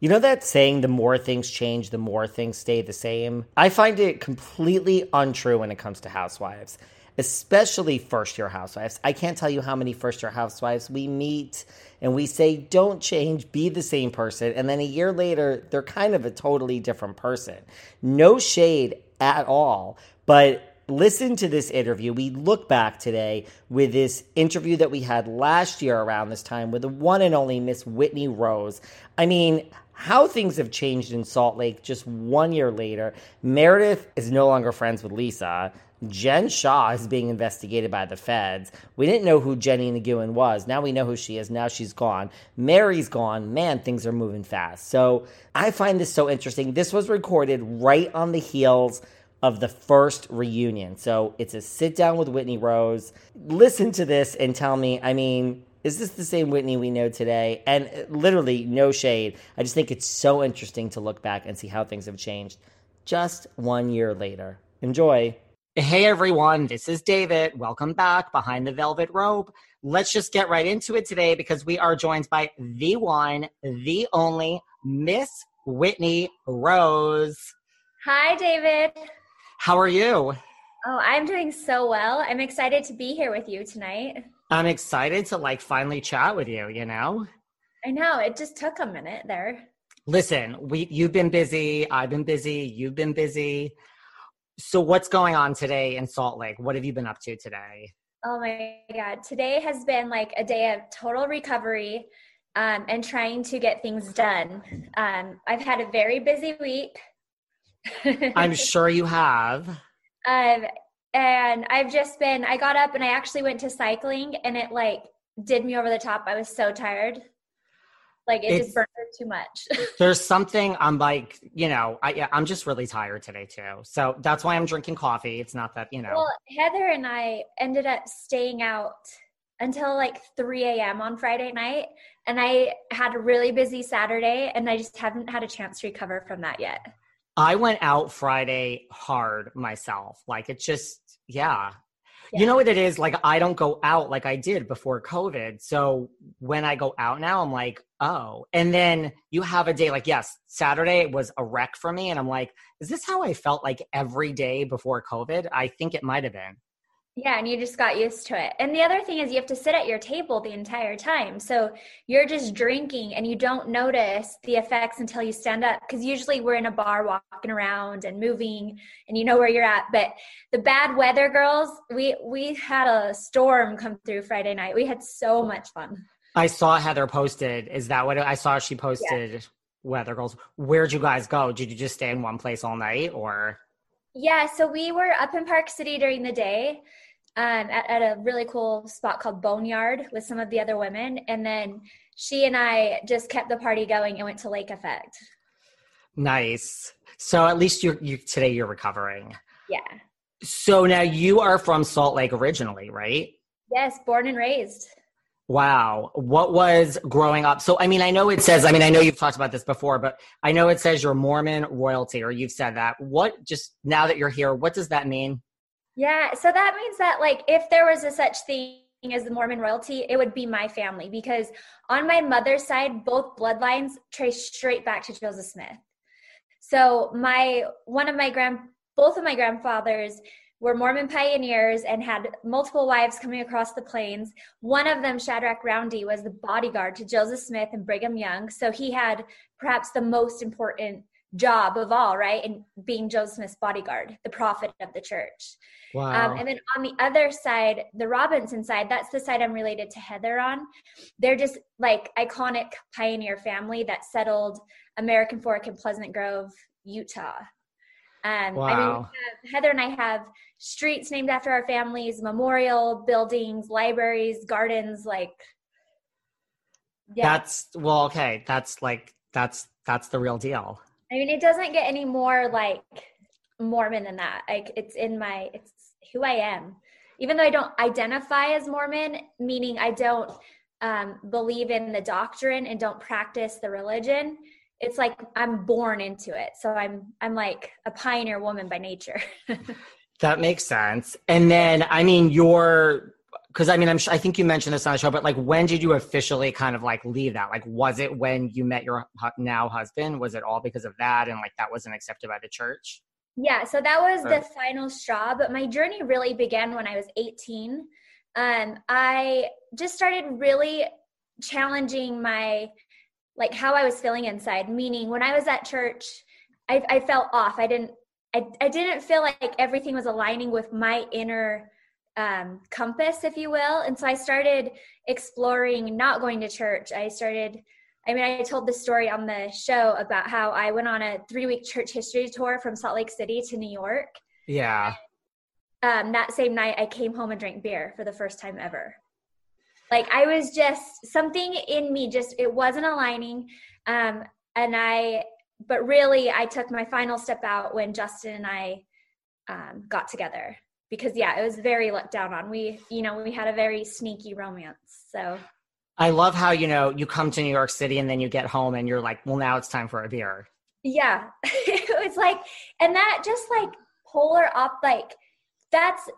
You know that saying, the more things change, the more things stay the same? I find it completely untrue when it comes to housewives, especially first year housewives. I can't tell you how many first year housewives we meet and we say, don't change, be the same person. And then a year later, they're kind of a totally different person. No shade at all, but listen to this interview. We look back today with this interview that we had last year around this time with the one and only Miss Whitney Rose. I mean, how things have changed in Salt Lake just one year later. Meredith is no longer friends with Lisa. Jen Shaw is being investigated by the feds. We didn't know who Jenny Nguyen was. Now we know who she is. Now she's gone. Mary's gone. Man, things are moving fast. So I find this so interesting. This was recorded right on the heels of the first reunion. So it's a sit down with Whitney Rose. Listen to this and tell me, I mean, is this the same Whitney we know today? And uh, literally, no shade. I just think it's so interesting to look back and see how things have changed just one year later. Enjoy. Hey everyone, this is David. Welcome back behind the velvet rope. Let's just get right into it today because we are joined by the one, the only Miss Whitney Rose. Hi, David. How are you? Oh, I'm doing so well. I'm excited to be here with you tonight. I'm excited to like finally chat with you, you know? I know, it just took a minute there. Listen, we you've been busy, I've been busy, you've been busy. So what's going on today in Salt Lake? What have you been up to today? Oh my god, today has been like a day of total recovery um, and trying to get things done. Um, I've had a very busy week. I'm sure you have. Um, and I've just been I got up and I actually went to cycling and it like did me over the top. I was so tired. Like it it's, just burned too much. there's something I'm like, you know, I yeah, I'm just really tired today too. So that's why I'm drinking coffee. It's not that, you know. Well, Heather and I ended up staying out until like 3 a.m. on Friday night. And I had a really busy Saturday and I just haven't had a chance to recover from that yet. I went out Friday hard myself. Like it's just, yeah. yeah. You know what it is? Like I don't go out like I did before COVID. So when I go out now, I'm like, oh. And then you have a day like, yes, Saturday was a wreck for me. And I'm like, is this how I felt like every day before COVID? I think it might have been. Yeah, and you just got used to it. And the other thing is you have to sit at your table the entire time. So you're just drinking and you don't notice the effects until you stand up because usually we're in a bar walking around and moving and you know where you're at. But the bad weather girls, we we had a storm come through Friday night. We had so much fun. I saw Heather posted. Is that what I saw she posted yeah. weather girls? Where'd you guys go? Did you just stay in one place all night or yeah, so we were up in Park City during the day um, at, at a really cool spot called Boneyard with some of the other women. And then she and I just kept the party going and went to Lake Effect. Nice. So at least you're you today you're recovering. Yeah. So now you are from Salt Lake originally, right? Yes, born and raised. Wow. What was growing up? So, I mean, I know it says, I mean, I know you've talked about this before, but I know it says you're Mormon royalty, or you've said that. What, just now that you're here, what does that mean? Yeah. So that means that, like, if there was a such thing as the Mormon royalty, it would be my family because on my mother's side, both bloodlines trace straight back to Joseph Smith. So, my one of my grand, both of my grandfathers were Mormon pioneers and had multiple wives coming across the plains. One of them, Shadrach Roundy, was the bodyguard to Joseph Smith and Brigham Young. So he had perhaps the most important job of all, right? And being Joseph Smith's bodyguard, the prophet of the church. Wow. Um, and then on the other side, the Robinson side, that's the side I'm related to Heather on. They're just like iconic pioneer family that settled American Fork and Pleasant Grove, Utah. Um, wow. I mean, Heather and I have streets named after our families, memorial buildings, libraries, gardens. Like, yeah. That's well, okay. That's like that's that's the real deal. I mean, it doesn't get any more like Mormon than that. Like, it's in my, it's who I am. Even though I don't identify as Mormon, meaning I don't um, believe in the doctrine and don't practice the religion, it's like I'm born into it. So I'm I'm like a pioneer woman by nature. that makes sense. And then I mean you're because I mean I'm I think you mentioned this on the show, but like when did you officially kind of like leave that? Like was it when you met your now husband? Was it all because of that and like that wasn't accepted by the church? Yeah, so that was the final straw, but my journey really began when I was 18. Um I just started really challenging my like how I was feeling inside. Meaning, when I was at church, I, I felt off. I didn't. I, I didn't feel like everything was aligning with my inner um, compass, if you will. And so I started exploring not going to church. I started. I mean, I told the story on the show about how I went on a three week church history tour from Salt Lake City to New York. Yeah. Um, that same night, I came home and drank beer for the first time ever like i was just something in me just it wasn't aligning um and i but really i took my final step out when justin and i um, got together because yeah it was very let down on. We you know we had a very sneaky romance so. I love how you know you come to new york city and then you get home and you're like well now it's time for a beer. Yeah. It was like and that just like polar up like that's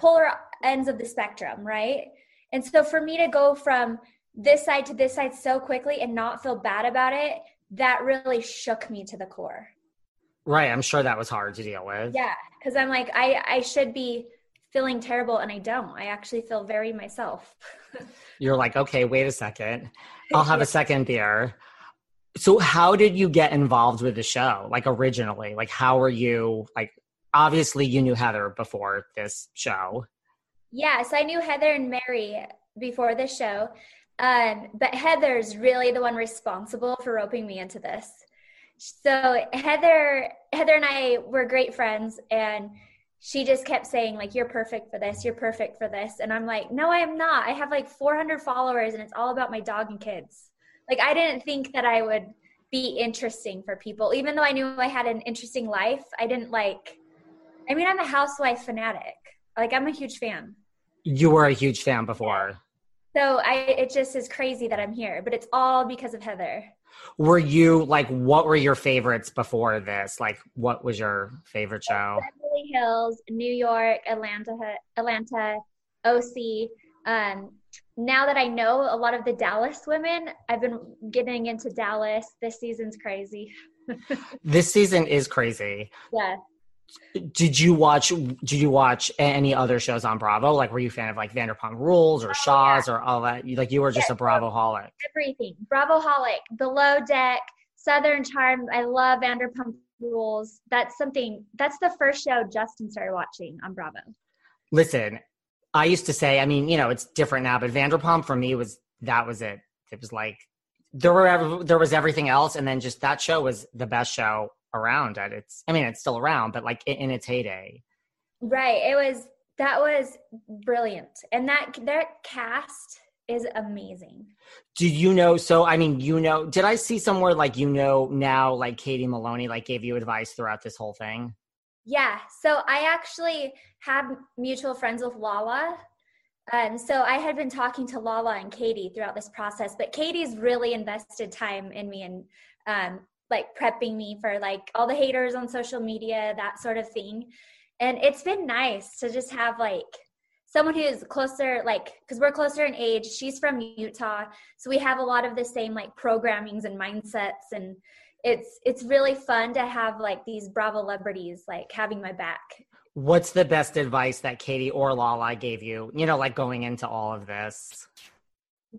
polar ends of the spectrum right? And so for me to go from this side to this side so quickly and not feel bad about it, that really shook me to the core. Right. I'm sure that was hard to deal with. Yeah. Cause I'm like, I, I should be feeling terrible and I don't. I actually feel very myself. You're like, okay, wait a second. I'll have a second beer. So how did you get involved with the show? Like originally? Like how were you like obviously you knew Heather before this show. Yes, I knew Heather and Mary before the show. Um, but Heather's really the one responsible for roping me into this. So Heather, Heather and I were great friends, and she just kept saying like, "You're perfect for this. You're perfect for this." And I'm like, "No, I am not. I have like 400 followers, and it's all about my dog and kids." Like, I didn't think that I would be interesting for people, even though I knew I had an interesting life. I didn't like. I mean, I'm a housewife fanatic. Like, I'm a huge fan. You were a huge fan before. So I it just is crazy that I'm here, but it's all because of Heather. Were you like what were your favorites before this? Like what was your favorite show? Beverly Hills, New York, Atlanta, Atlanta, OC. Um, now that I know a lot of the Dallas women, I've been getting into Dallas. This season's crazy. this season is crazy. Yeah did you watch did you watch any other shows on bravo? Like were you a fan of like vanderpump rules or oh, shaw's yeah. or all that? Like you were just yeah, a bravo holic. everything. Bravo holic below deck southern charm. I love vanderpump rules. That's something that's the first show justin started watching on bravo. Listen i used to say i mean you know it's different now but vanderpump for me was that was it. It was like there were there was everything else and then just that show was the best show around at its i mean it's still around but like in, its heyday right it was That was brilliant. And that that cast is amazing. Do you know? So, I mean, you know, did I see somewhere like you know now, like Katie Maloney, like gave you advice throughout this whole thing? Yeah. So I actually have mutual friends with Lala. And so I had been talking to Lala and Katie throughout this process, but Katie's really invested time in me and um, like prepping me for like all the haters on social media, that sort of thing. And it's been nice to just have like someone who's closer like because we're closer in age. She's from utah. So we have a lot of the same like programmings and mindsets. And it's it's really fun to have like these bravo celebrities like having my back. What's the best advice that katie or lala gave you? You know like going into all of this.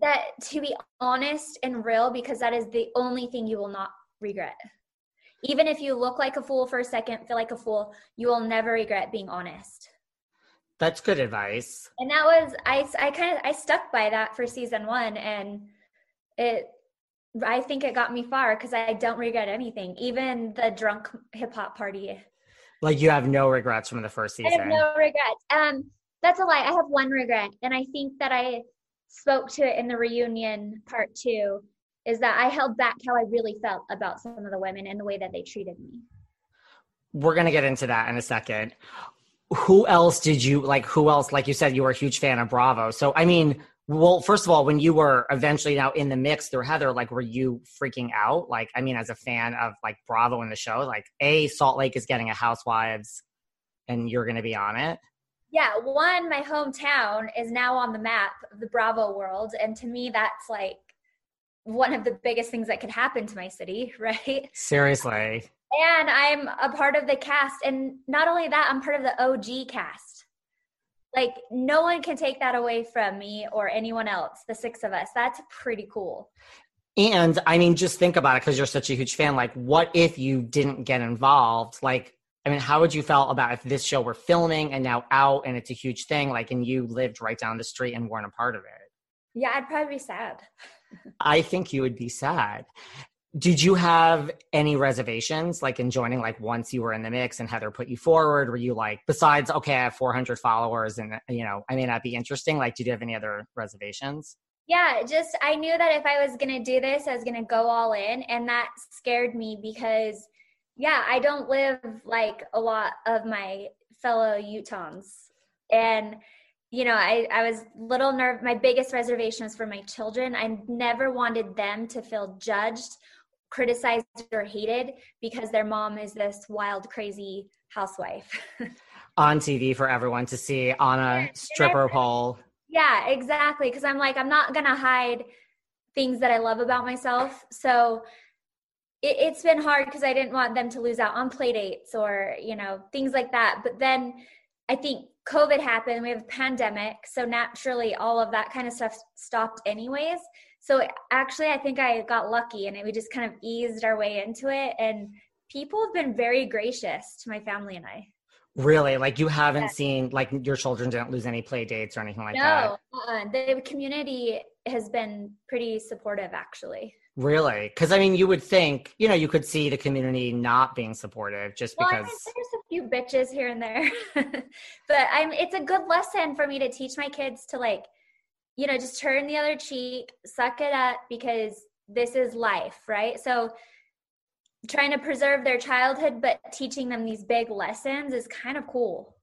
That to be honest and real because that is the only thing you will not regret even if you look like a fool for a second feel like a fool you will never regret being honest that's good advice. And that was I I kind of I stuck by that for season 1 and it I think it got me far cuz I don't regret anything, even the drunk hip hop party. Like you have no regrets from the first season. I have no regrets. Um that's a lie. I have one regret and I think that I spoke to it in the reunion part 2 is that I held back how I really felt about some of the women and the way that they treated me. We're going to get into that in a second. Who else did you like who else like you said you were a huge fan of bravo. So i mean well first of all when you were eventually now in the mix through heather like were you freaking out? Like i mean as a fan of like bravo in the show like a salt lake is getting a housewives and you're going to be on it. Yeah one my hometown is now on the map of the bravo world and to me that's like one of the biggest things that could happen to my city right seriously and I'm a part of the cast. And not only that, I'm part of the OG cast. Like, no one can take that away from me or anyone else, the six of us. That's pretty cool. And I mean, just think about it because you're such a huge fan. Like, what if you didn't get involved? Like, I mean, how would you feel about if this show were filming and now out and it's a huge thing, like, and you lived right down the street and weren't a part of it? Yeah, I'd probably be sad. I think you would be sad. Did you have any reservations like in joining like once you were in the mix and heather put you forward? Were you like besides okay i have 400 followers and you know i may not be interesting like did you have any other reservations? Yeah just i knew that if i was gonna do this i was gonna go all in and that scared me because yeah i don't live like a lot of my fellow utahns. And you know i i was little nerve my biggest reservation was for my children i never wanted them to feel judged criticized or hated because their mom is this wild, crazy housewife. on TV for everyone to see on a stripper pole. Yeah, exactly. Because I'm like, I'm not going to hide things that I love about myself. So it, has been hard because I didn't want them to lose out on play dates or, you know, things like that. But then I think COVID happened, we have a pandemic. So naturally, all of that kind of stuff stopped, anyways. So actually, I think I got lucky and we just kind of eased our way into it. And people have been very gracious to my family and I. Really? Like you haven't yeah. seen, like your children didn't lose any play dates or anything like no, that? No, uh-uh. the community has been pretty supportive actually. Really? Because I mean, you would think, you know, you could see the community not being supportive just well, because. I mean, there's a few bitches here and there, but I'm. It's a good lesson for me to teach my kids to like you know, just turn the other cheek, suck it up because this is life, right? So trying to preserve their childhood but teaching them these big lessons is kind of cool.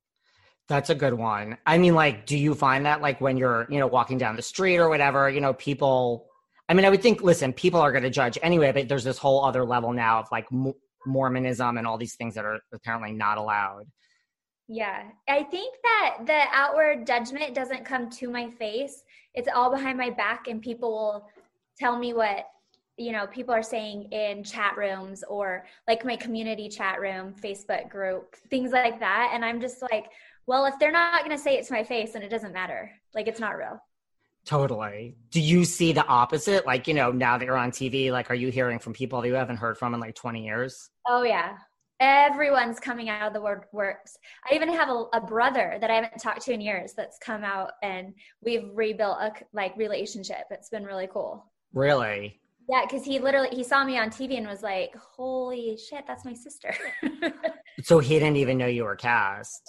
That's a good one. I mean, like, do you find that like when you're, you know, walking down the street or whatever, you know, people, I mean, I would think, listen, people are going to judge anyway, but there's this whole other level now of like Mormonism and all these things that are apparently not allowed. Yeah. I think that the outward judgment doesn't come to my face it's all behind my back and people will tell me what you know people are saying in chat rooms or like my community chat room facebook group things like that and i'm just like well if they're not going to say it to my face then it doesn't matter like it's not real totally do you see the opposite like you know now that you're on tv like are you hearing from people that you haven't heard from in like 20 years oh yeah everyone's coming out of the word works. I even have a, a, brother that I haven't talked to in years that's come out and we've rebuilt a like relationship. It's been really cool. Really? Yeah, because he literally he saw me on TV and was like, "Holy shit, that's my sister." so he didn't even know you were cast.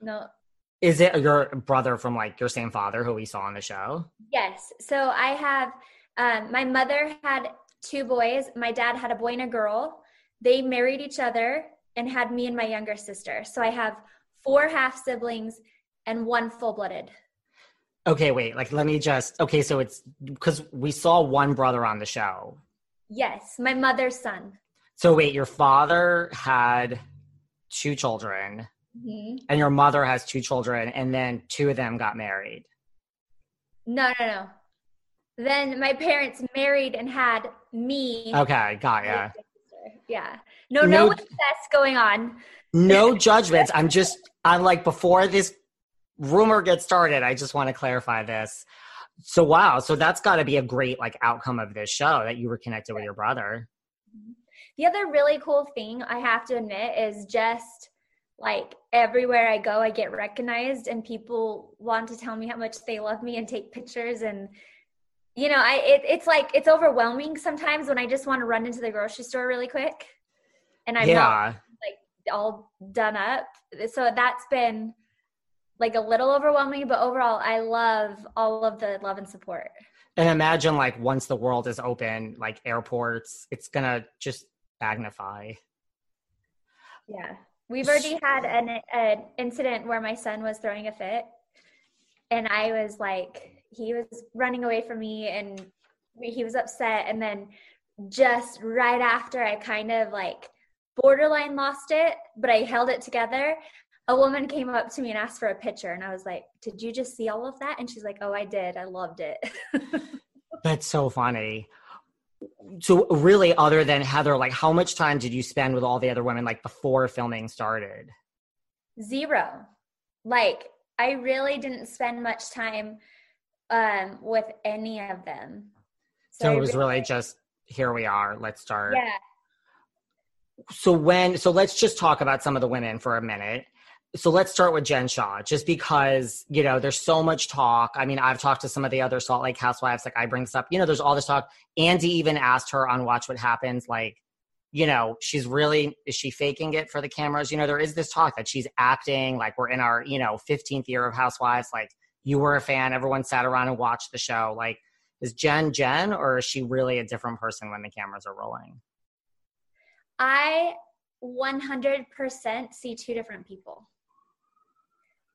no, Is it your brother from like your same father who we saw on the show? Yes. So I have um, my mother had two boys. My dad had a boy and a girl. They married each other and had me and my younger sister. So I have four half siblings and one full blooded. Okay, wait. Like, let me just. Okay, so it's because we saw one brother on the show. Yes, my mother's son. So wait, your father had two children, mm-hmm. and your mother has two children, and then two of them got married. No, no, no. Then my parents married and had me. Okay, got ya. Yeah. No, no, no incest going on. No judgments. I'm just, I'm like, before this rumor gets started, I just want to clarify this. So, wow. So that's got to be a great like outcome of this show that you were connected with your brother. The other really cool thing I have to admit is just like everywhere I go, I get recognized and people want to tell me how much they love me and take pictures and you know, I it, it's like it's overwhelming sometimes when I just want to run into the grocery store really quick, and I'm yeah. not like all done up. So that's been like a little overwhelming, but overall, I love all of the love and support. And imagine like once the world is open, like airports, it's gonna just magnify. Yeah, we've already had an an incident where my son was throwing a fit, and I was like he was running away from me and he was upset and then just right after I kind of like borderline lost it, but I held it together. A woman came up to me and asked for a picture, and I was like, Did you just see all of that? And she's like, Oh, I did. I loved it. That's so funny. So, really, other than Heather, like, how much time did you spend with all the other women, like, before filming started? Zero. Like, I really didn't spend much time um, with any of them. So, so it was really, really just here we are. Let's start. Yeah. So when so let's just talk about some of the women for a minute. So let's start with Jen Shaw, just because you know there's so much talk. I mean, I've talked to some of the other Salt Lake housewives. Like I bring this up, you know, there's all this talk. Andy even asked her on Watch What Happens, like, you know, she's really is she faking it for the cameras? You know, there is this talk that she's acting like we're in our you know 15th year of Housewives, like you were a fan, everyone sat around and watched the show. Like, is Jen Jen or is she really a different person when the cameras are rolling? I 100% see two different people.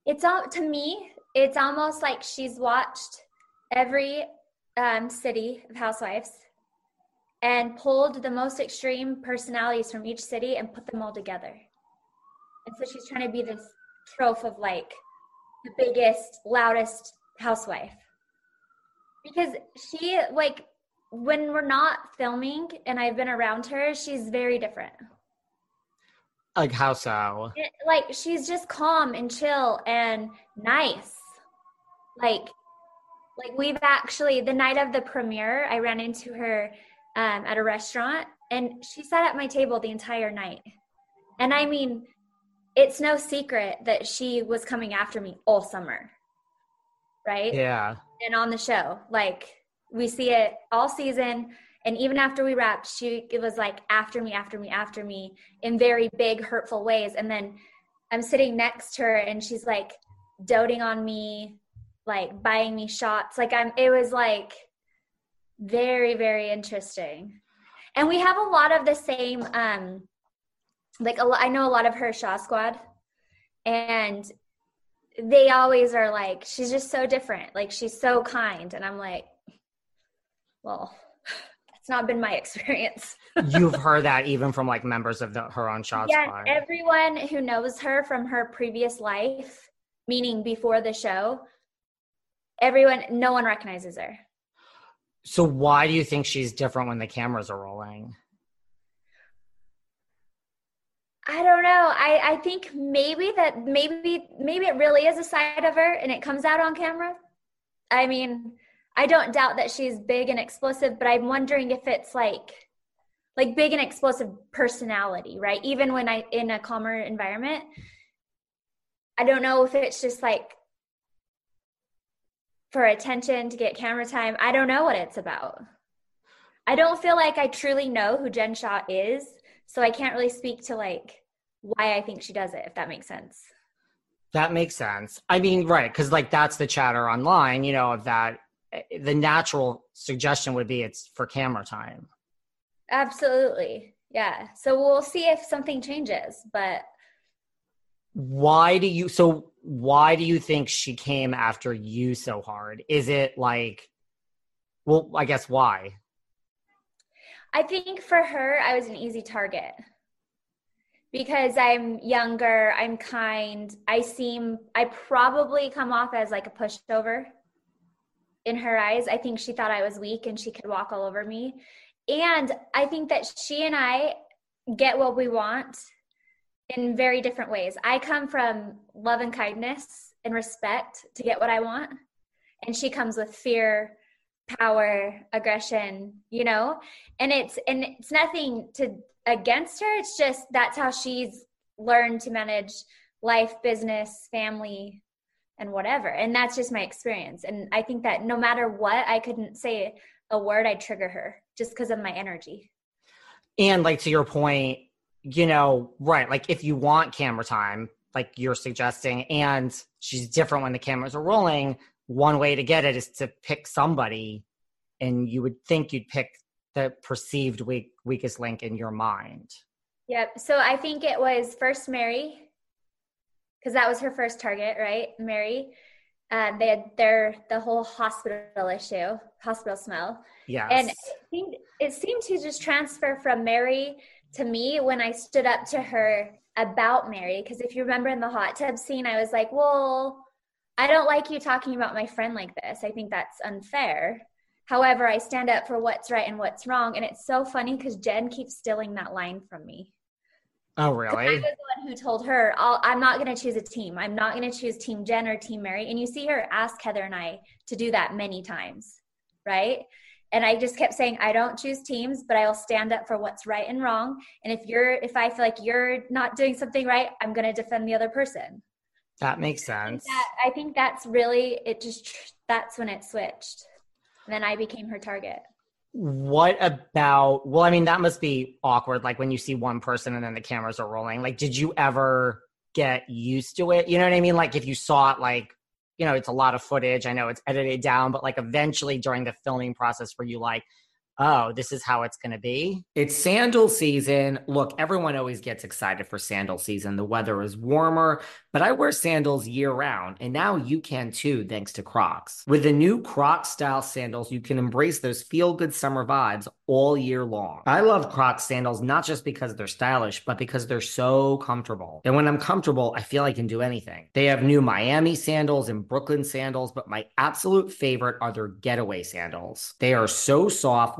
It's all to me, it's almost like she's watched every um, city of housewives and pulled the most extreme personalities from each city and put them all together. And so she's trying to be this trope of like the biggest, loudest housewife. Because she, like, when we're not filming and I've been around her, she's very different. Like, how so? It, like, she's just calm and chill and nice. Like, like we've actually the night of the premiere, I ran into her um, at a restaurant, and she sat at my table the entire night. And I mean, it's no secret that she was coming after me all summer. Right? Yeah. And on the show, like we see it all season. And even after we wrapped, she it was like after me, after me, after me in very big, hurtful ways. And then I'm sitting next to her and she's like doting on me, like buying me shots. Like I'm it was like very, very interesting. And we have a lot of the same um like a, I know a lot of her Shaw Squad, and they always are like, she's just so different. Like she's so kind, and I'm like, well, it's not been my experience. You've heard that even from like members of the, her own Shaw yeah, everyone who knows her from her previous life, meaning before the show, everyone, no one recognizes her. So why do you think she's different when the cameras are rolling? I don't know. I, I think maybe that maybe maybe it really is a side of her and it comes out on camera. I mean, I don't doubt that she's big and explosive, but I'm wondering if it's like like big and explosive personality, right? Even when I in a calmer environment. I don't know if it's just like for attention to get camera time. I don't know what it's about. I don't feel like I truly know who Jen Shaw is so I can't really speak to like why I think she does it, if that makes sense. That makes sense. I mean, right, because like that's the chatter online, you know, of that the natural suggestion would be it's for camera time. Absolutely. Yeah. So we'll see if something changes, but why do you so why do you think she came after you so hard? Is it like well, I guess why? I think for her I was an easy target. Because I'm younger, I'm kind, I seem I probably come off as like a pushover in her eyes. I think she thought I was weak and she could walk all over me. And I think that she and I get what we want in very different ways. I come from love and kindness and respect to get what I want. And she comes with fear, power, aggression, you know? And it's and it's nothing to against her. It's just that's how she's learned to manage life, business, family, and whatever. And that's just my experience. And I think that no matter what, I couldn't say a word, I'd trigger her just because of my energy. And like to your point, you know, right, like if you want camera time, like you're suggesting, and she's different when the cameras are rolling, one way to get it is to pick somebody and you would think you'd pick the perceived weak, weakest link in your mind. Yep. So I think it was first Mary, because that was her first target, right? Mary. Uh, they had their the whole hospital issue, hospital smell. Yeah. And it seemed, it seemed to just transfer from Mary to me when I stood up to her about Mary. Because if you remember in the hot tub scene, I was like, well, I don't like you talking about my friend like this. I think that's unfair. However, I stand up for what's right and what's wrong. And it's so funny because Jen keeps stealing that line from me. Oh, really? I was the one who told her, i am not going to choose a team. I'm not going to choose Team Jen or Team Mary. And you see her ask Heather and I to do that many times, right? And I just kept saying, I don't choose teams, but I will stand up for what's right and wrong. And if you're, if I feel like you're not doing something right, I'm going to defend the other person. That makes sense. I think, that, I think that's really, it just, that's when it switched. And then I became her target. What about, well, I mean, that must be awkward. Like when you see one person and then the cameras are rolling. Like, did you ever get used to it? You know what I mean? Like if you saw it like you know, it's a lot of footage. I know it's edited down, but like eventually during the filming process were you like, oh, this is how it's going to be. It's sandal season. Look, everyone always gets excited for sandal season. The weather is warmer, but I wear sandals year round, and now you can too, thanks to Crocs. With the new Crocs style sandals, you can embrace those feel good summer vibes all year long. I love Crocs sandals not just because they're stylish, but because they're so comfortable. And when I'm comfortable, I feel I can do anything. They have new Miami sandals and Brooklyn sandals, but my absolute favorite are their getaway sandals. They are so soft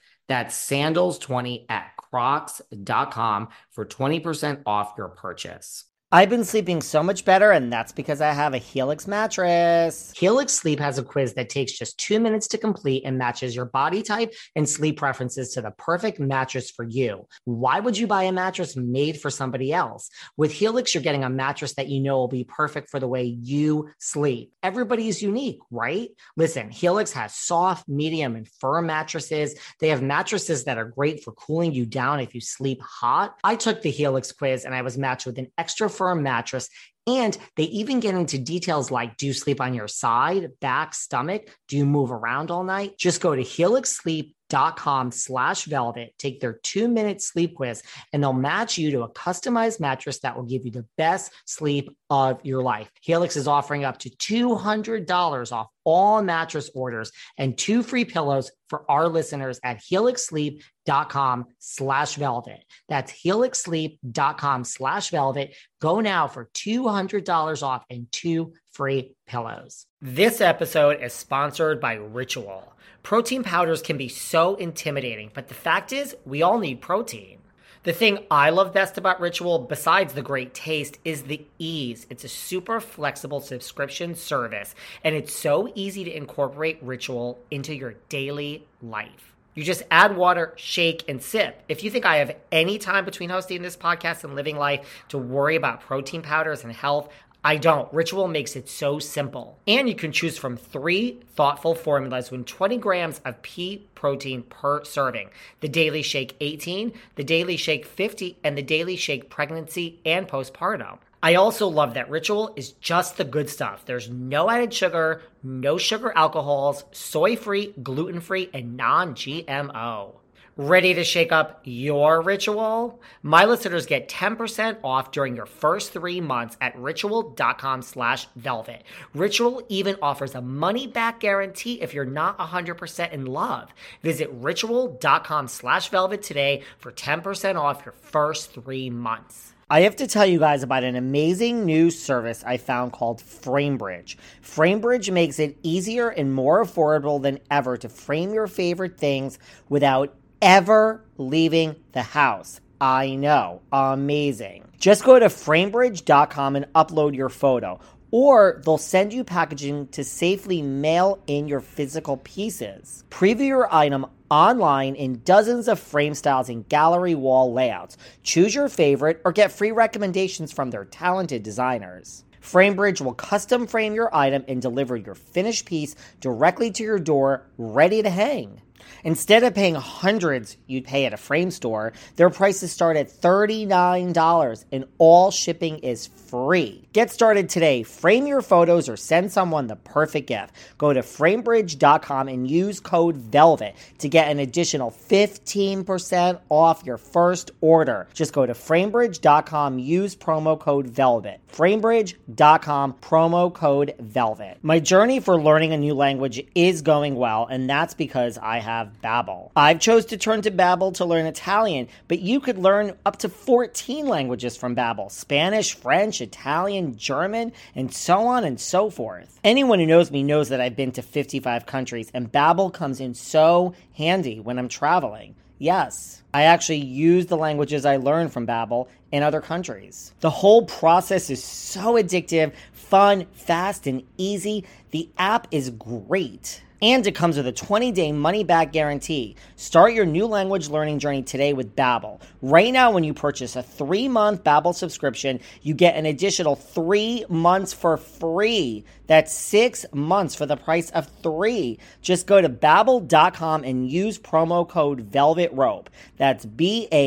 That's sandals20 at crocs.com for 20% off your purchase. I've been sleeping so much better, and that's because I have a Helix mattress. Helix Sleep has a quiz that takes just two minutes to complete and matches your body type and sleep preferences to the perfect mattress for you. Why would you buy a mattress made for somebody else? With Helix, you're getting a mattress that you know will be perfect for the way you sleep. Everybody is unique, right? Listen, Helix has soft, medium, and firm mattresses. They have mattresses that are great for cooling you down if you sleep hot. I took the Helix quiz and I was matched with an extra firm mattress. And they even get into details like do you sleep on your side, back, stomach? Do you move around all night? Just go to helixsleep.com slash velvet, take their two minute sleep quiz, and they'll match you to a customized mattress that will give you the best sleep of your life. Helix is offering up to $200 off all mattress orders and two free pillows for our listeners at helixsleep.com slash velvet. That's helixsleep.com slash velvet. Go now for $200 off and two free pillows. This episode is sponsored by Ritual. Protein powders can be so intimidating, but the fact is, we all need protein. The thing I love best about Ritual, besides the great taste, is the ease. It's a super flexible subscription service, and it's so easy to incorporate Ritual into your daily life. You just add water, shake, and sip. If you think I have any time between hosting this podcast and living life to worry about protein powders and health, I don't. Ritual makes it so simple. And you can choose from three thoughtful formulas with 20 grams of pea protein per serving the Daily Shake 18, the Daily Shake 50, and the Daily Shake Pregnancy and Postpartum. I also love that Ritual is just the good stuff. There's no added sugar, no sugar alcohols, soy free, gluten free, and non GMO. Ready to shake up your ritual? My listeners get 10% off during your first three months at ritual.com slash velvet. Ritual even offers a money back guarantee if you're not 100% in love. Visit ritual.com slash velvet today for 10% off your first three months. I have to tell you guys about an amazing new service I found called FrameBridge. FrameBridge makes it easier and more affordable than ever to frame your favorite things without ever leaving the house. I know, amazing. Just go to framebridge.com and upload your photo, or they'll send you packaging to safely mail in your physical pieces. Preview your item online in dozens of frame styles and gallery wall layouts. Choose your favorite or get free recommendations from their talented designers. FrameBridge will custom frame your item and deliver your finished piece directly to your door, ready to hang. Instead of paying hundreds you'd pay at a frame store, their prices start at $39 and all shipping is free. Get started today. Frame your photos or send someone the perfect gift. Go to framebridge.com and use code VELVET to get an additional 15% off your first order. Just go to framebridge.com, use promo code VELVET. Framebridge.com, promo code VELVET. My journey for learning a new language is going well, and that's because I have Babbel. I've chose to turn to Babbel to learn Italian, but you could learn up to 14 languages from Babbel: Spanish, French, Italian, German, and so on and so forth. Anyone who knows me knows that I've been to 55 countries, and Babbel comes in so handy when I'm traveling. Yes, I actually use the languages I learned from Babbel in other countries. The whole process is so addictive, fun, fast, and easy. The app is great. And it comes with a 20-day money-back guarantee. Start your new language learning journey today with Babbel. Right now, when you purchase a three-month Babbel subscription, you get an additional three months for free. That's six months for the price of three. Just go to Babbel.com and use promo code Velvet Rope. That's B-A-B-B-E-L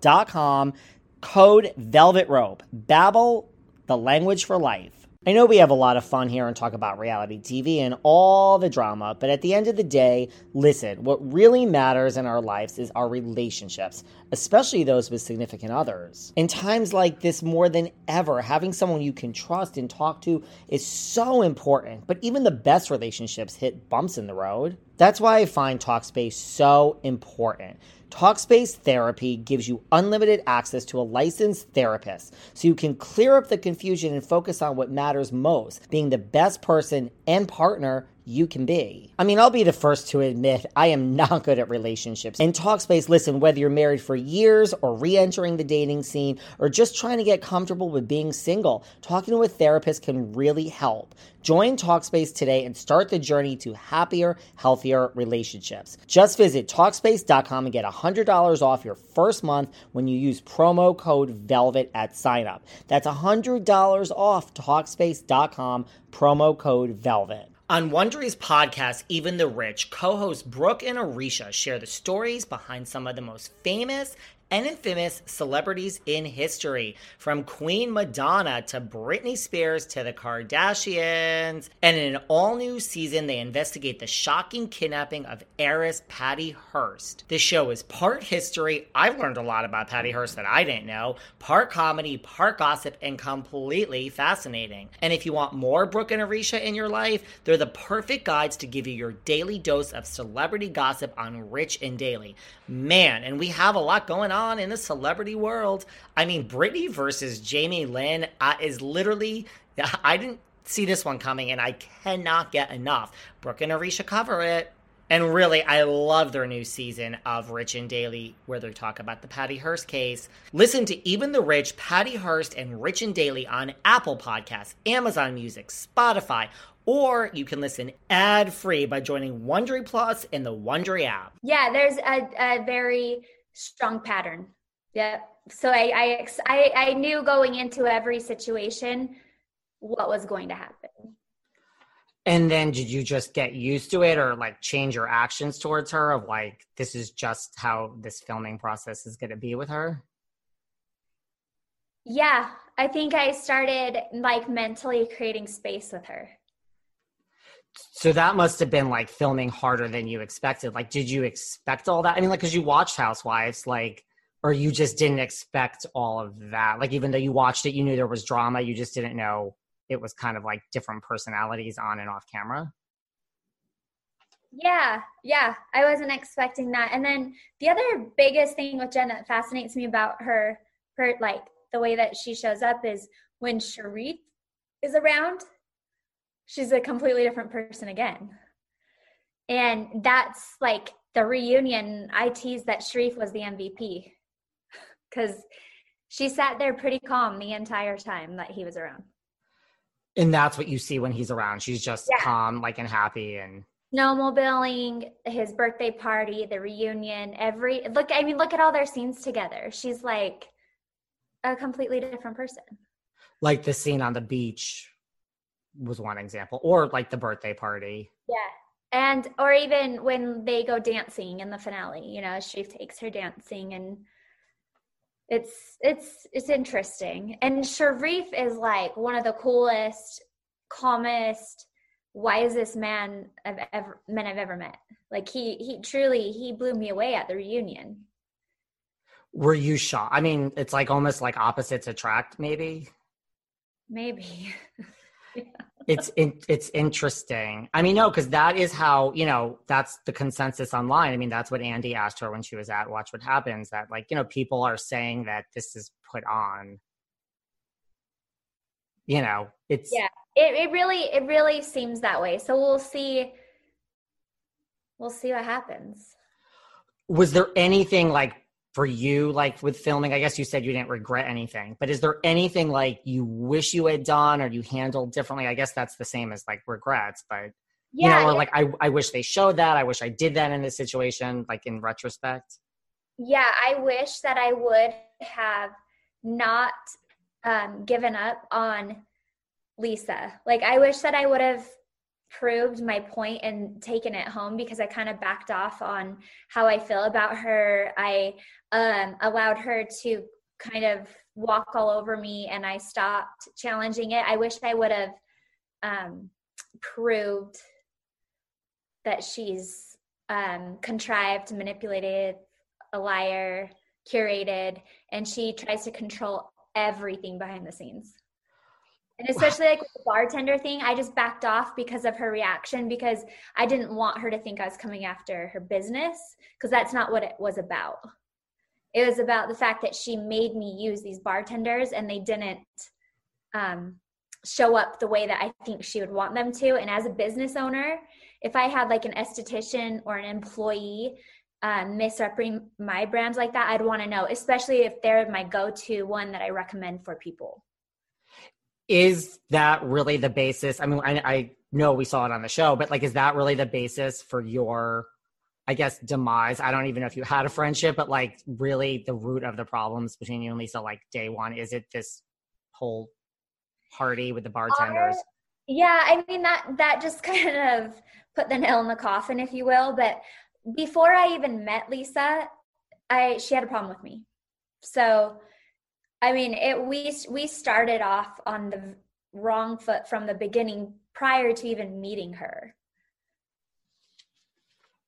dot com. Code Velvet Rope. Babbel, the language for life. I know we have a lot of fun here and talk about reality TV and all the drama, but at the end of the day, listen, what really matters in our lives is our relationships, especially those with significant others. In times like this, more than ever, having someone you can trust and talk to is so important, but even the best relationships hit bumps in the road. That's why I find Talkspace so important. Talkspace Therapy gives you unlimited access to a licensed therapist so you can clear up the confusion and focus on what matters most being the best person and partner you can be. I mean, I'll be the first to admit I am not good at relationships. In Talkspace, listen, whether you're married for years or re entering the dating scene or just trying to get comfortable with being single, talking to a therapist can really help. Join Talkspace today and start the journey to happier, healthier relationships. Just visit Talkspace.com and get $100 off your first month when you use promo code VELVET at signup. That's $100 off Talkspace.com, promo code VELVET. On Wondery's podcast, Even the Rich, co hosts Brooke and Aricia share the stories behind some of the most famous and infamous celebrities in history, from Queen Madonna to Britney Spears to the Kardashians. And in an all new season, they investigate the shocking kidnapping of heiress Patty Hearst. This show is part history. I've learned a lot about Patty Hearst that I didn't know, part comedy, part gossip, and completely fascinating. And if you want more Brooke and Aricia in your life, they're the perfect guides to give you your daily dose of celebrity gossip on Rich and Daily. Man, and we have a lot going on on in the celebrity world. I mean, Britney versus Jamie Lynn uh, is literally, I didn't see this one coming, and I cannot get enough. Brooke and Aricia cover it. And really, I love their new season of Rich and Daily, where they talk about the Patty Hearst case. Listen to Even the Rich, Patty Hearst, and Rich and Daily on Apple Podcasts, Amazon Music, Spotify, or you can listen ad free by joining Wondery Plus in the Wondery app. Yeah, there's a, a very strong pattern. Yeah. So I, I I I knew going into every situation what was going to happen. And then did you just get used to it or like change your actions towards her of like this is just how this filming process is going to be with her? Yeah, I think I started like mentally creating space with her. So that must have been like filming harder than you expected. Like did you expect all that? I mean like cuz you watched Housewives like or you just didn't expect all of that. Like even though you watched it you knew there was drama, you just didn't know it was kind of like different personalities on and off camera? Yeah, yeah, I wasn't expecting that. And then the other biggest thing with Jen that fascinates me about her, her like the way that she shows up is when Sharrieff is around, she's a completely different person again. And that's like the reunion. I tease that Sharrieff was the MVP because she sat there pretty calm the entire time that he was around and that's what you see when he's around. She's just yeah. calm, like and happy, and snowmobiling, his birthday party, the reunion, every look. I mean, look at all their scenes together. She's like a completely different person. Like the scene on the beach was one example, or like the birthday party. Yeah, and or even when they go dancing in the finale. You know, she takes her dancing and it's it's it's interesting. And sharrieff is like one of the coolest calmest wisest man i've ever men i've ever met. Like he he truly he blew me away at the reunion. Were you shocked? I mean it's like almost like opposites attract maybe? Maybe. Yeah it's in, it's interesting. I mean, no, because that is how you know that's the consensus online. I mean, that's what Andy asked her when she was at Watch What Happens. That like you know people are saying that this is put on. You know, it's yeah. It it really it really seems that way. So we'll see. We'll see what happens. Was there anything like for you like with filming? I guess you said you didn't regret anything but is there anything like you wish you had done or you handled differently? I guess that's the same as like regrets but yeah, you know or like I, I wish they showed that. I wish i did that in this situation like in retrospect. Yeah i wish that i would have not um, given up on lisa. Like i wish that i would have proved my point and taken it home because I kind of backed off on how I feel about her. I um, allowed her to kind of walk all over me and I stopped challenging it. I wish I would have um, proved that she's um, contrived, manipulated, a liar, curated, and she tries to control everything behind the scenes. And especially like the bartender thing, I just backed off because of her reaction because I didn't want her to think I was coming after her business because that's not what it was about. It was about the fact that she made me use these bartenders and they didn't um, show up the way that I think she would want them to. And as a business owner, if I had like an esthetician or an employee um, misrepresenting my brands like that, I'd want to know, especially if they're my go to one that I recommend for people is that really the basis? I mean, I, I know we saw it on the show, but like, is that really the basis for your, I guess, demise? I don't even know if you had a friendship, but like, really the root of the problems between you and Lisa, like day one, is it this whole party with the bartenders? Uh, yeah, I mean that that just kind of put the nail in the coffin, if you will. But before I even met Lisa, I she had a problem with me. So I mean, it we we started off on the wrong foot from the beginning prior to even meeting her.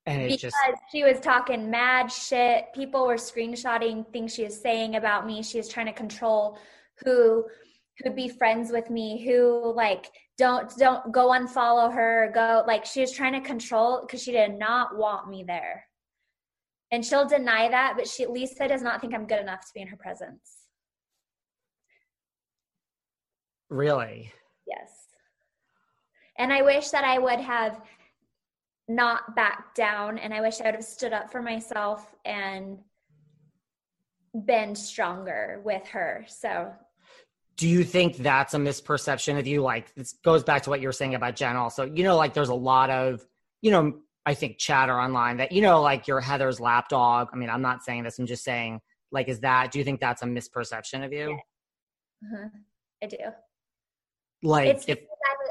And because just... she was talking mad shit. People were screenshotting things she was saying about me. She was trying to control who who'd be friends with me, who like don't don't go unfollow her, go like she was trying to control because she did not want me there. And she'll deny that, but she Lisa does not think I'm good enough to be in her presence. Really? Yes. And I wish that I would have not backed down. And I wish I would have stood up for myself and been stronger with her. So do you think that's a misperception of you? Like this goes back to what you were saying about Jen also. You know, like there's a lot of, you know, I think chatter online that, you know, like you're Heather's lapdog. I mean, I'm not saying this, I'm just saying, like, is that, do you think that's a misperception of you? Yeah. Uh-huh. I do. Like, it's if, because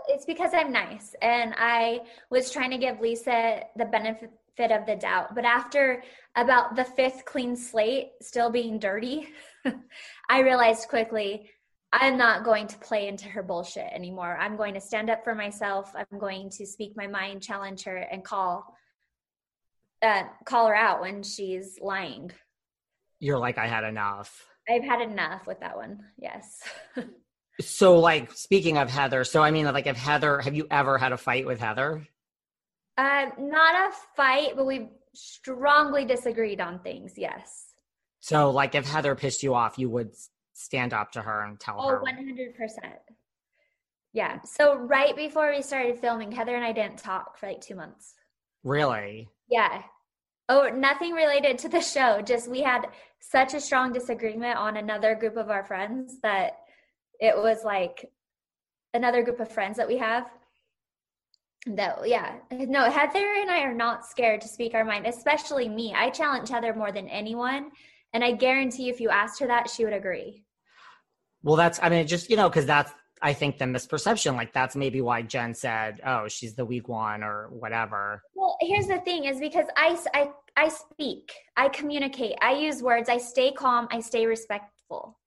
it's because I'm nice and I was trying to give Lisa the benefit of the doubt. But after about the fifth clean slate still being dirty, I realized quickly I'm not going to play into her bullshit anymore. I'm going to stand up for myself. I'm going to speak my mind, challenge her, and call uh, call her out when she's lying. You're like, I had enough. I've had enough with that one. Yes. so, like, speaking of Heather, so I mean, like, if Heather, have you ever had a fight with Heather? Uh, not a fight, but we strongly disagreed on things. Yes. So, like, if Heather pissed you off, you would stand up to her and tell oh, her. Oh, 100%. Yeah. So, right before we started filming, Heather and I didn't talk for like two months. Really? Yeah. Oh, nothing related to the show. Just we had such a strong disagreement on another group of our friends that it was like another group of friends that we have. That yeah, no, Heather and I are not scared to speak our mind, especially me. I challenge Heather more than anyone, and I guarantee if you asked her that, she would agree. Well, that's, I mean, just, you know, because that's, I think the misperception, like that's maybe why Jen said, oh, she's the weak one or whatever. Well, here's the thing is because I, I, I speak, I communicate, I use words, I stay calm, I stay respectful.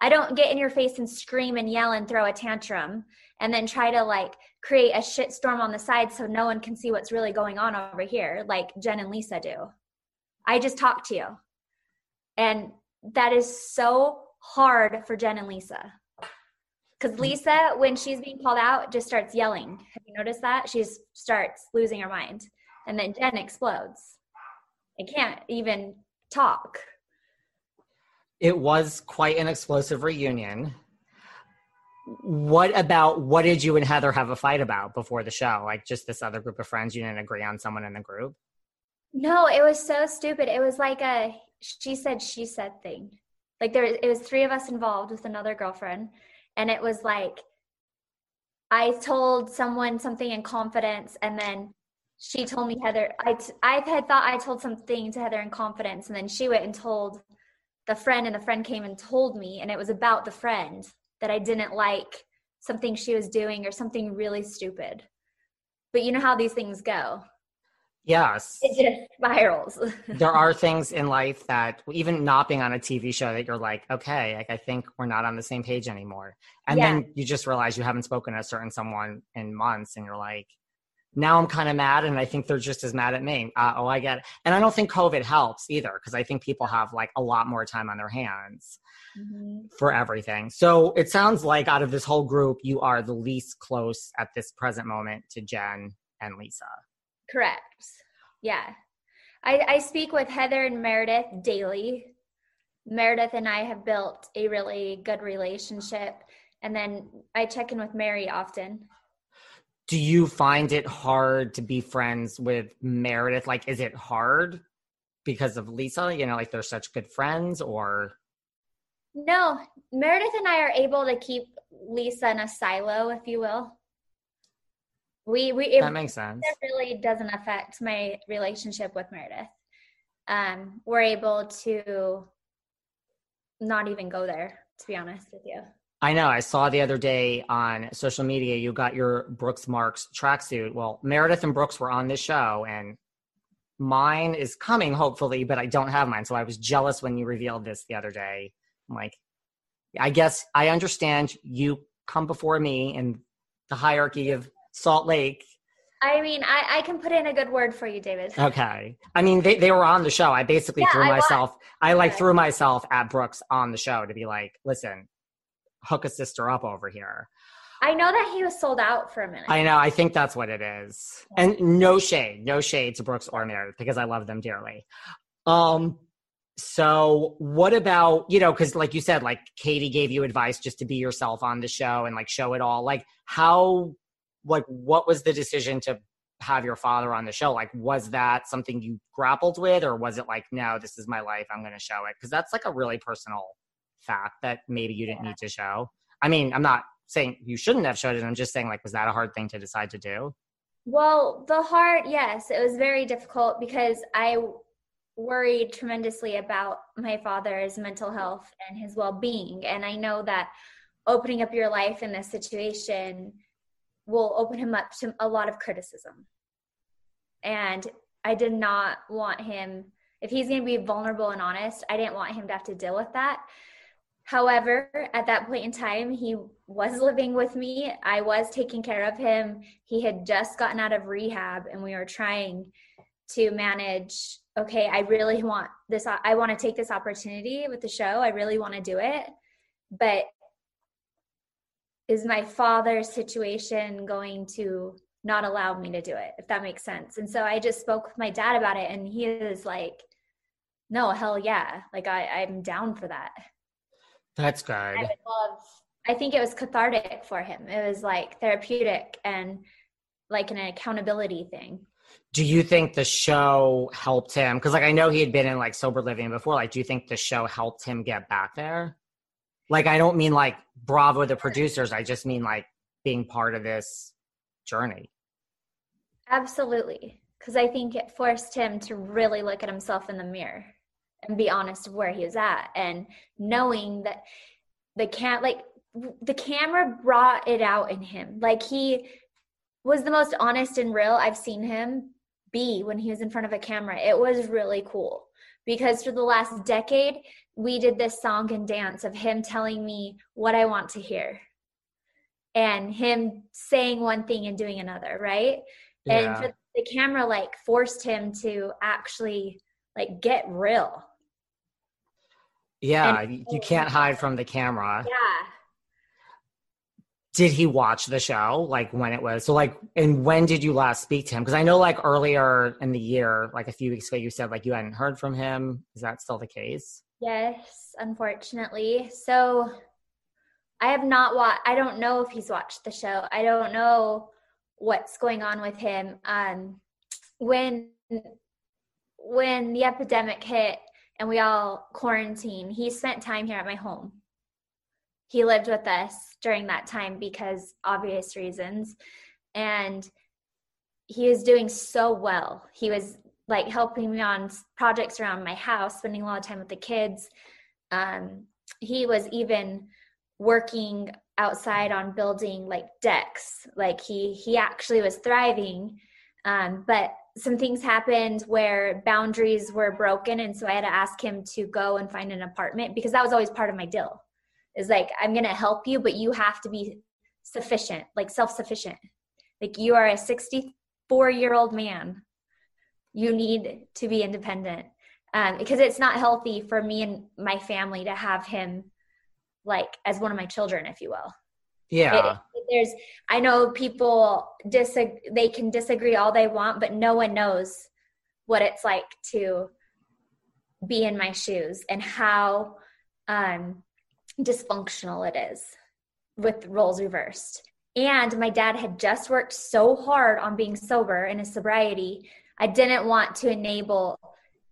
I don't get in your face and scream and yell and throw a tantrum and then try to like create a shit storm on the side so no one can see what's really going on over here like Jen and Lisa do. I just talk to you. And that is so hard for Jen and Lisa. Because hmm. Lisa, when she's being called out, just starts yelling. Have you noticed that? She starts losing her mind. And then Jen explodes. I can't even talk. It was quite an explosive reunion. What about what did you and Heather have a fight about before the show? Like just this other group of friends, you didn't agree on someone in the group? No, it was so stupid. It was like a she said she said thing. Like there it was three of us involved with another girlfriend and it was like I told someone something in confidence and then she told me Heather I I had thought I told something to Heather in confidence and then she went and told the friend and the friend came and told me and it was about the friend that I didn't like something she was doing or something really stupid. But you know how these things go. Yes. It just spirals. there are things in life that even not being on a TV show that you're like, okay, like I think we're not on the same page anymore. And yeah. then you just realize you haven't spoken to a certain someone in months and you're like, now I'm kind of mad and I think they're just as mad at me. Uh, oh, I get it. And I don't think COVID helps either because I think people have like a lot more time on their hands mm-hmm. for everything. So it sounds like out of this whole group, you are the least close at this present moment to Jen and Lisa. Correct. Yeah. I, I speak with Heather and Meredith daily. Meredith and I have built a really good relationship. And then I check in with Mary often. Do you find it hard to be friends with Meredith? Like, is it hard because of Lisa? You know, like they're such good friends or? No, Meredith and I are able to keep Lisa in a silo, if you will. We we it, that makes sense. It really doesn't affect my relationship with Meredith. Um, we're able to not even go there. To be honest with you. I know. I saw the other day on social media you got your Brooks Marks tracksuit. Well, Meredith and Brooks were on this show, and mine is coming hopefully, but I don't have mine. So I was jealous when you revealed this the other day. I'm like, I guess I understand you come before me in the hierarchy of Salt Lake. I mean, I, I can put in a good word for you, David. Okay. I mean, they, they were on the show. I basically yeah, threw I myself, was. I like threw myself at Brooks on the show to be like, listen, hook a sister up over here. I know that he was sold out for a minute. I know. I think that's what it is. And no shade, no shade to Brooks or Meredith because I love them dearly. Um, so what about, you know, because like you said, like Katie gave you advice just to be yourself on the show and like show it all. Like how like what was the decision to have your father on the show like was that something you grappled with or was it like no this is my life i'm going to show it because that's like a really personal fact that maybe you didn't yeah. need to show i mean i'm not saying you shouldn't have showed it i'm just saying like was that a hard thing to decide to do well the hard yes it was very difficult because i worried tremendously about my father's mental health and his well-being and i know that opening up your life in this situation will open him up to a lot of criticism. And I did not want him, if he's going to be vulnerable and honest, I didn't want him to have to deal with that. However, at that point in time, he was living with me. I was taking care of him. He had just gotten out of rehab, and we were trying to manage okay, I really want this, I want to take this opportunity with the show. I really want to do it. But is my father's situation going to not allow me to do it if that makes sense and so i just spoke with my dad about it and he is like no hell yeah like i i'm down for that that's good. I, love, I think it was cathartic for him. It was like therapeutic and like an accountability thing. Do you think the show helped him? Because like i know he had been in like sober living before. Like do you think the show helped him get back there? Like, I don't mean like Bravo, the producers. I just mean like being part of this journey. Absolutely. Because I think it forced him to really look at himself in the mirror and be honest of where he was at and knowing that the can like the camera brought it out in him like he was the most honest and real i've seen him be when he was in front of a camera it was really cool because for the last decade we did this song and dance of him telling me what I want to hear and him saying one thing and doing another, right? Yeah. And the camera like forced him to actually like get real. Yeah, and, you can't hide from the camera. Yeah. Did he watch the show like when it was so like and when did you last speak to him? Because I know like earlier in the year, like a few weeks ago, you said like you hadn't heard from him. Is that still the case? Yes, unfortunately. So I have not watched, I don't know if he's watched the show. I don't know what's going on with him. Um, when, when the epidemic hit and we all quarantined, he spent time here at my home. He lived with us during that time because obvious reasons. And he was doing so well. He was like helping me on projects around my house, spending a lot of time with the kids. Um, he was even working outside on building like decks. Like he he actually was thriving, um, but some things happened where boundaries were broken, and so I had to ask him to go and find an apartment because that was always part of my deal. Is like I'm gonna help you, but you have to be sufficient, like self sufficient. Like you are a 64 year old man you need to be independent um, because it's not healthy for me and my family to have him like as one of my children if you will yeah. It, there's i know people disagree they can disagree all they want but no one knows what it's like to be in my shoes and how um, dysfunctional it is with roles reversed. And my dad had just worked so hard on being sober in his sobriety I didn't want to enable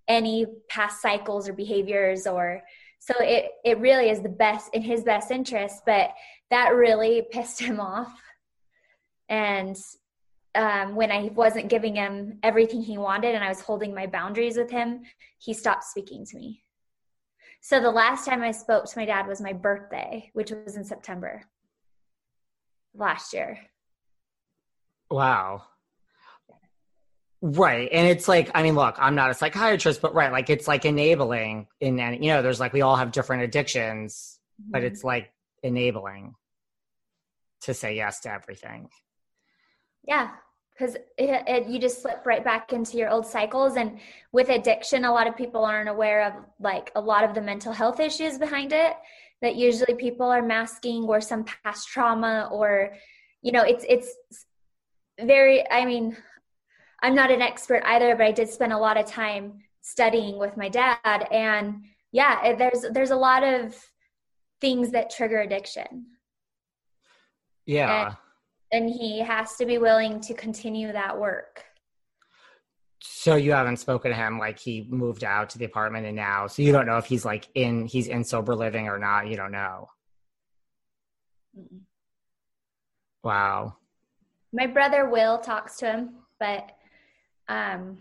any past cycles or behaviors or so it it really is the best in his best interest but that really pissed him off. And um, when i wasn't giving him everything he wanted and i was holding my boundaries with him he stopped speaking to me. So the last time i spoke to my dad was my birthday which was in september last year. Wow Right. And it's like, I mean, look, I'm not a psychiatrist, but right, like it's like enabling in and you know, there's like we all have different addictions, mm-hmm. but it's like enabling to say yes to everything. Yeah. Because it, it, you just slip right back into your old cycles. And with addiction, a lot of people aren't aware of like a lot of the mental health issues behind it that usually people are masking or some past trauma or, you know, it's, it's very, I mean, I'm not an expert either, but I did spend a lot of time studying with my dad. And yeah, there's there's a lot of things that trigger addiction. Yeah. and he has to be willing to continue that work. So you haven't spoken to him like he moved out to the apartment and now so you don't know if he's like in he's in sober living or not, you don't know. Mm-mm. Wow. My brother Will talks to him, but um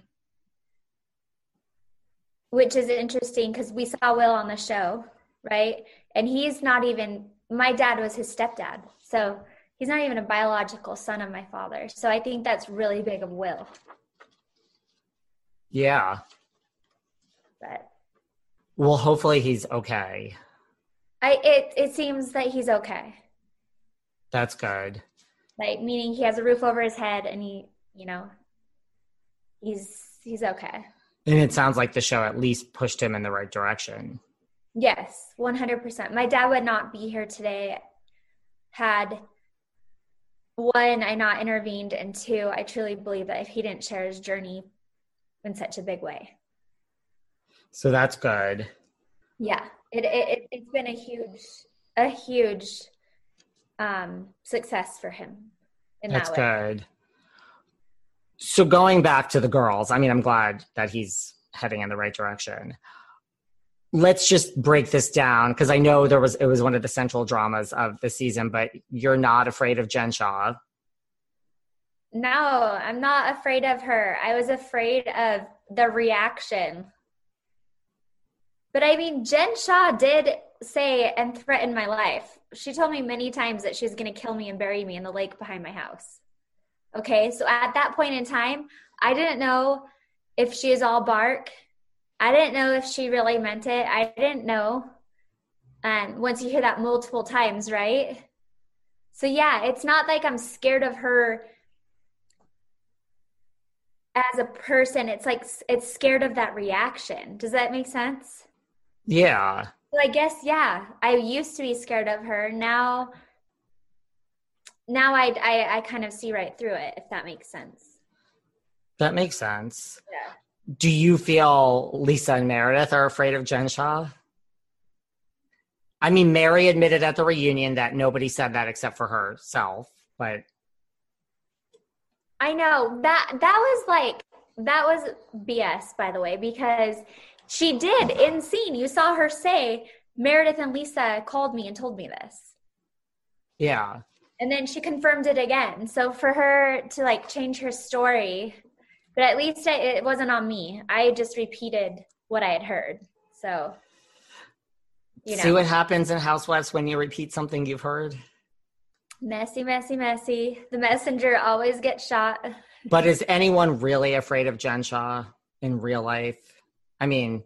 which is interesting because we saw Will on the show, right? And he's not even my dad was his stepdad. So he's not even a biological son of my father. So I think that's really big of Will. Yeah. But well, hopefully he's okay. I it it seems that he's okay. That's good. Like meaning he has a roof over his head and he, you know, he's he's okay. And it sounds like the show at least pushed him in the right direction. Yes, 100%. My dad would not be here today had one, I not intervened, and two, I truly believe that if he didn't share his journey in such a big way. So that's good. Yeah, it, it it's been a huge, a huge um, success for him. In that's that good. So going back to the girls, I mean, I'm glad that he's heading in the right direction. Let's just break this down because I know there was it was one of the central dramas of the season, but you're not afraid of Jen Shah. No, I'm not afraid of her. I was afraid of the reaction. But I mean, Jen Shah did say and threaten my life. She told me many times that she's going to kill me and bury me in the lake behind my house. Okay, so at that point in time, I didn't know if she is all bark. I didn't know if she really meant it. I didn't know. And once you hear that multiple times, right? So yeah, it's not like I'm scared of her as a person it's like it's scared of that reaction does that make sense yeah well i guess yeah i used to be scared of her now now i i, I kind of see right through it if that makes sense that makes sense yeah do you feel lisa and meredith are afraid of jen shah i mean mary admitted at the reunion that nobody said that except for herself but I know that that was like that was BS by the way because she did in scene. You saw her say Meredith and Lisa called me and told me this. Yeah. And then she confirmed it again. So for her to like change her story, but at least it wasn't on me. I just repeated what I had heard. So you know. See what happens in Housewives when you repeat something you've heard? Messy, messy, messy. The messenger always gets shot. But is anyone really afraid of Jen shah in real life? I mean,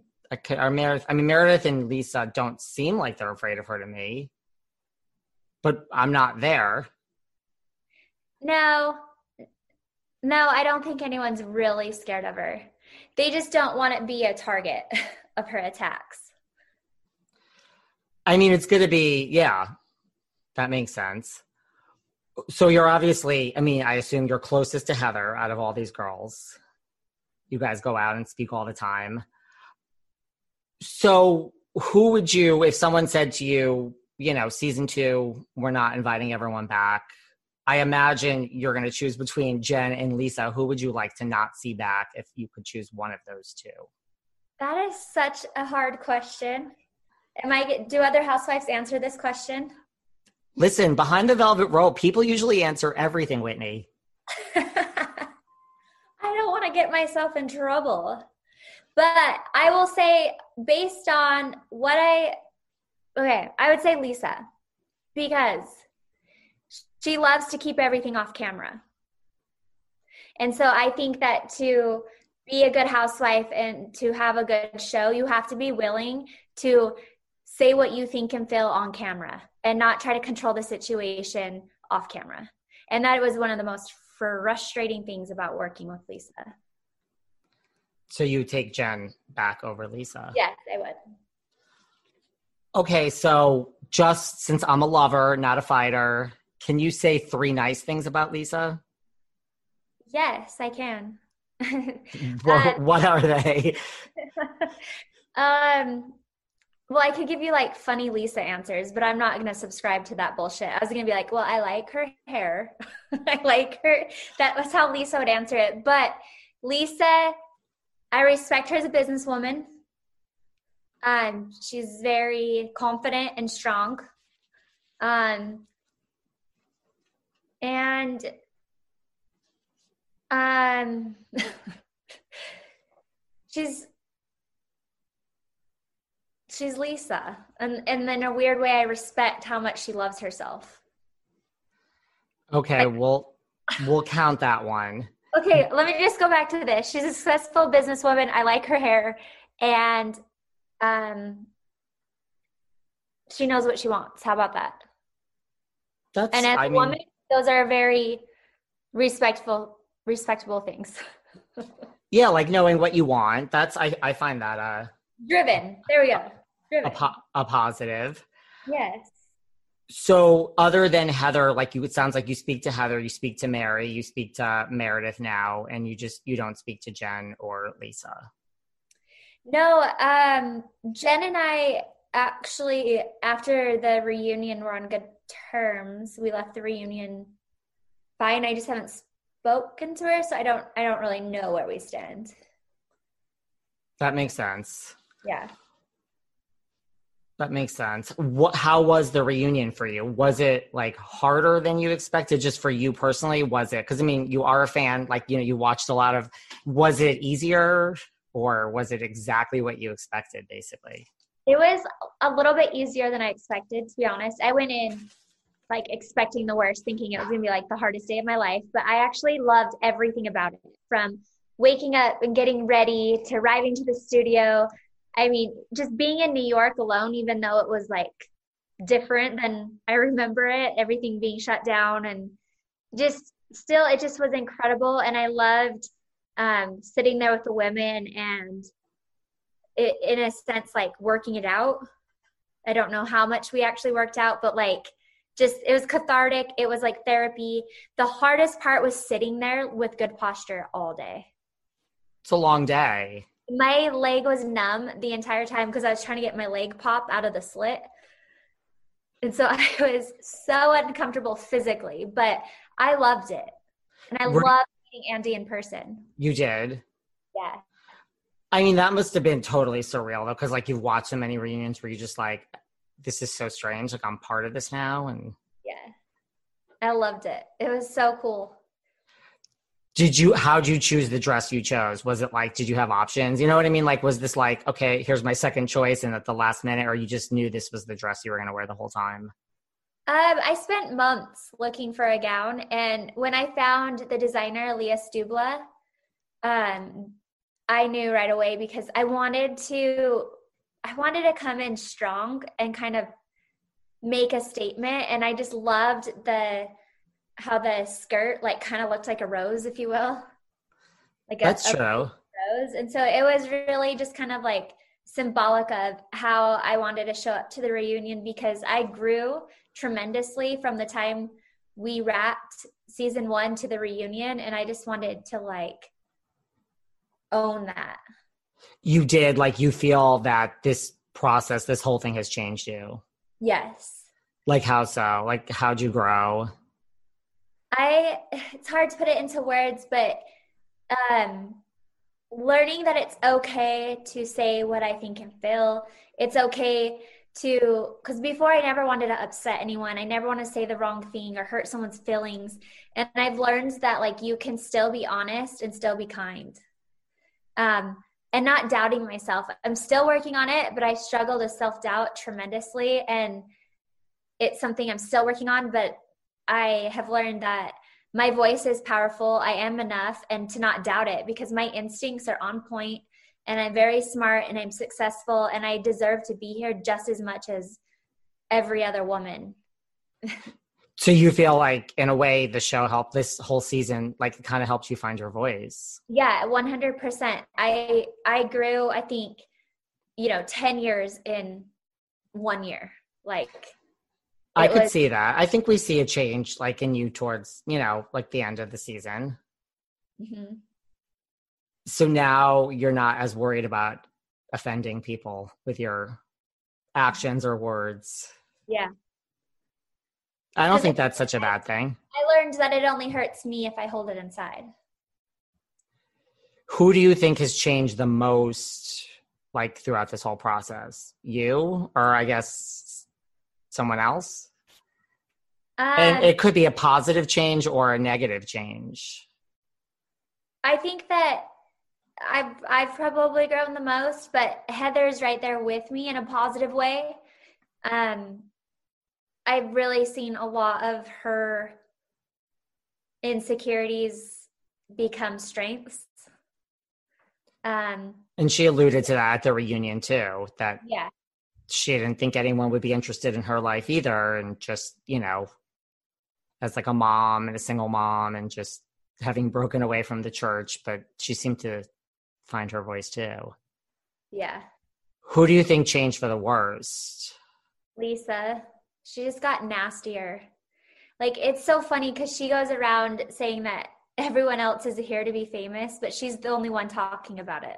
are Meredith, I mean, Meredith and Lisa don't seem like they're afraid of her to me, but I'm not there. No, no, I don't think anyone's really scared of her. They just don't want to be a target of her attacks. I mean, it's going to be, yeah, that makes sense so you're obviously i mean i assume you're closest to heather out of all these girls you guys go out and speak all the time so who would you if someone said to you you know season two we're not inviting everyone back. I imagine you're going to choose between jen and lisa. Who would you like to not see back if you could choose one of those two? That is such a hard question. Am i do other housewives answer this question? Listen, behind the velvet rope, people usually answer everything, Whitney. I don't want to get myself in trouble. But I will say, based on what I, okay, I would say Lisa, because she loves to keep everything off camera. And so I think that to be a good housewife and to have a good show, you have to be willing to say what you think and feel on camera and not try to control the situation off camera. And that was one of the most frustrating things about working with Lisa. So you take Jen back over Lisa? Yes, I would. Okay, so just since I'm a lover, not a fighter, can you say three nice things about Lisa? Yes, I can. what, uh, what are they? um, Well, I could give you like funny Lisa answers, but I'm not going to subscribe to that bullshit. I was going to be like, well, I like her hair. I like her. That was how Lisa would answer it. But Lisa, I respect her as a businesswoman. Um, she's very confident and strong. Um, and um, she's she's Lisa, and and in a weird way, I respect how much she loves herself. Okay, we'll we'll count that one. Okay, let me just go back to this. She's a successful businesswoman. I like her hair, and um, she knows what she wants. How about that? That's and as I a mean, woman, those are very respectful, respectable things. yeah, like knowing what you want. That's I I find that uh Driven. There we go. Driven. a, po- a positive. yes. So, other than Heather, like you, it sounds like you speak to Heather, you speak to Mary, you speak to Meredith now, and you just you don't speak to Jen or Lisa. No, um, Jen and I actually, after the reunion, were on good terms. We left the reunion fine. I just haven't spoken to her, so I don't. I don't really know where we stand. That makes sense. Yeah. That makes sense. What? How was the reunion for you? Was it like harder than you expected, just for you personally? Was it? Because I mean, you are a fan. Like you know, you watched a lot of. Was it easier, or was it exactly what you expected? Basically. It was a little bit easier than I expected, to be honest. I went in like expecting the worst, thinking it was going to be like the hardest day of my life, but I actually loved everything about it from waking up and getting ready to arriving to the studio. I mean, just being in New York alone, even though it was like different than I remember it, everything being shut down and just still, it just was incredible. And I loved um, sitting there with the women and it, in a sense, like working it out. I don't know how much we actually worked out, but like just it was cathartic. It was like therapy. The hardest part was sitting there with good posture all day. It's a long day. My leg was numb the entire time because I was trying to get my leg pop out of the slit. And so I was so uncomfortable physically, but I loved it. And I Were- loved meeting Andy in person. You did. Yeah. I mean, that must have been totally surreal though, because like you've watched so many reunions where you just like, this is so strange. Like I'm part of this now, and Yeah. I loved it. It was so cool. Did you? How'd you choose the dress you chose? Was it like, did you have options? You know what I mean? Like, was this like, okay, here's my second choice, and at the last minute, or you just knew this was the dress you were going to wear the whole time? Um, I spent months looking for a gown, and when I found the designer Leah Stubla, um, I knew right away because I wanted to, I wanted to come in strong and kind of make a statement, and I just loved the how the skirt like kind of looked like a rose, if you will, like a, That's a true. rose, and so it was really just kind of like symbolic of how I wanted to show up to the reunion because I grew tremendously from the time we wrapped season one to the reunion and i just wanted to like own that You did like you feel that this process, this whole thing has changed you. yes Like how so? Like how'd you grow? i it's hard to put it into words but um learning that it's okay to say what i think and feel it's okay to because before i never wanted to upset anyone. I never want to say the wrong thing or hurt someone's feelings. And i've learned that like you can still be honest and still be kind. Um and not doubting myself. I'm still working on it but i struggle with self-doubt tremendously. And it's something i'm still working on but i have learned that my voice is powerful. I am enough and to not doubt it because my instincts are on point and I'm very smart and I'm successful and I deserve to be here just as much as every other woman. So you feel like in a way the show helped this whole season, like it kind of helped you find your voice. Yeah, 100%. I I grew I think you know 10 years in one year. Like I could was- see that. I think we see a change like in you towards, you know, like the end of the season. mhm. So now you're not as worried about offending people with your actions or words. Yeah. I don't think that's such a bad thing. I learned that it only hurts me if I hold it inside. Who do you think has changed the most like throughout this whole process? You or I guess someone else? Uh, and it could be a positive change or a negative change. I think that I've I've probably grown the most, but Heather's right there with me in a positive way. Um, I've really seen a lot of her insecurities become strengths. Um, and she alluded to that at the reunion too. That yeah, she didn't think anyone would be interested in her life either, and just you know, as like a mom and a single mom, and just having broken away from the church, but she seemed to find her voice too. Yeah. Who do you think changed for the worst? Lisa. She just got nastier. Like it's so funny because she goes around saying that everyone else is here to be famous, but she's the only one talking about it.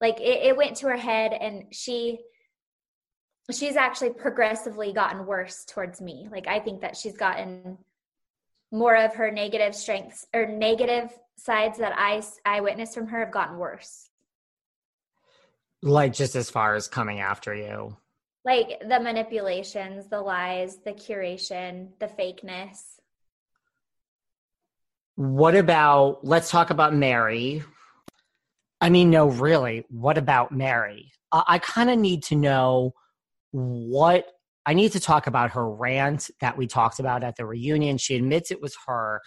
Like it, it went to her head and she she's actually progressively gotten worse towards me. Like I think that she's gotten more of her negative strengths or negative sides that I I witnessed from her have gotten worse. Like just as far as coming after you. Like the manipulations, the lies, the curation, the fakeness. What about let's talk about Mary. I mean, no, really, what about Mary? I, I kind of need to know what I need to talk about her rant that we talked about at the reunion. She admits it was her,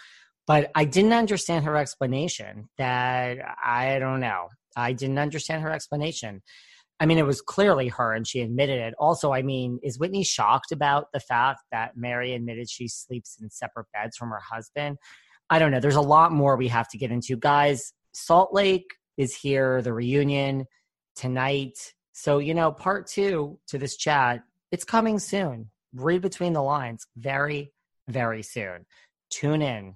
but I didn't understand her explanation. That I don't know. I didn't understand her explanation. I mean, it was clearly her and she admitted it. Also, I mean, is Whitney shocked about the fact that Mary admitted she sleeps in separate beds from her husband? I don't know. There's a lot more we have to get into. Guys, Salt Lake is here, the reunion tonight. So, you know, part two to this chat it's coming soon. Read between the lines very, very soon. Tune in.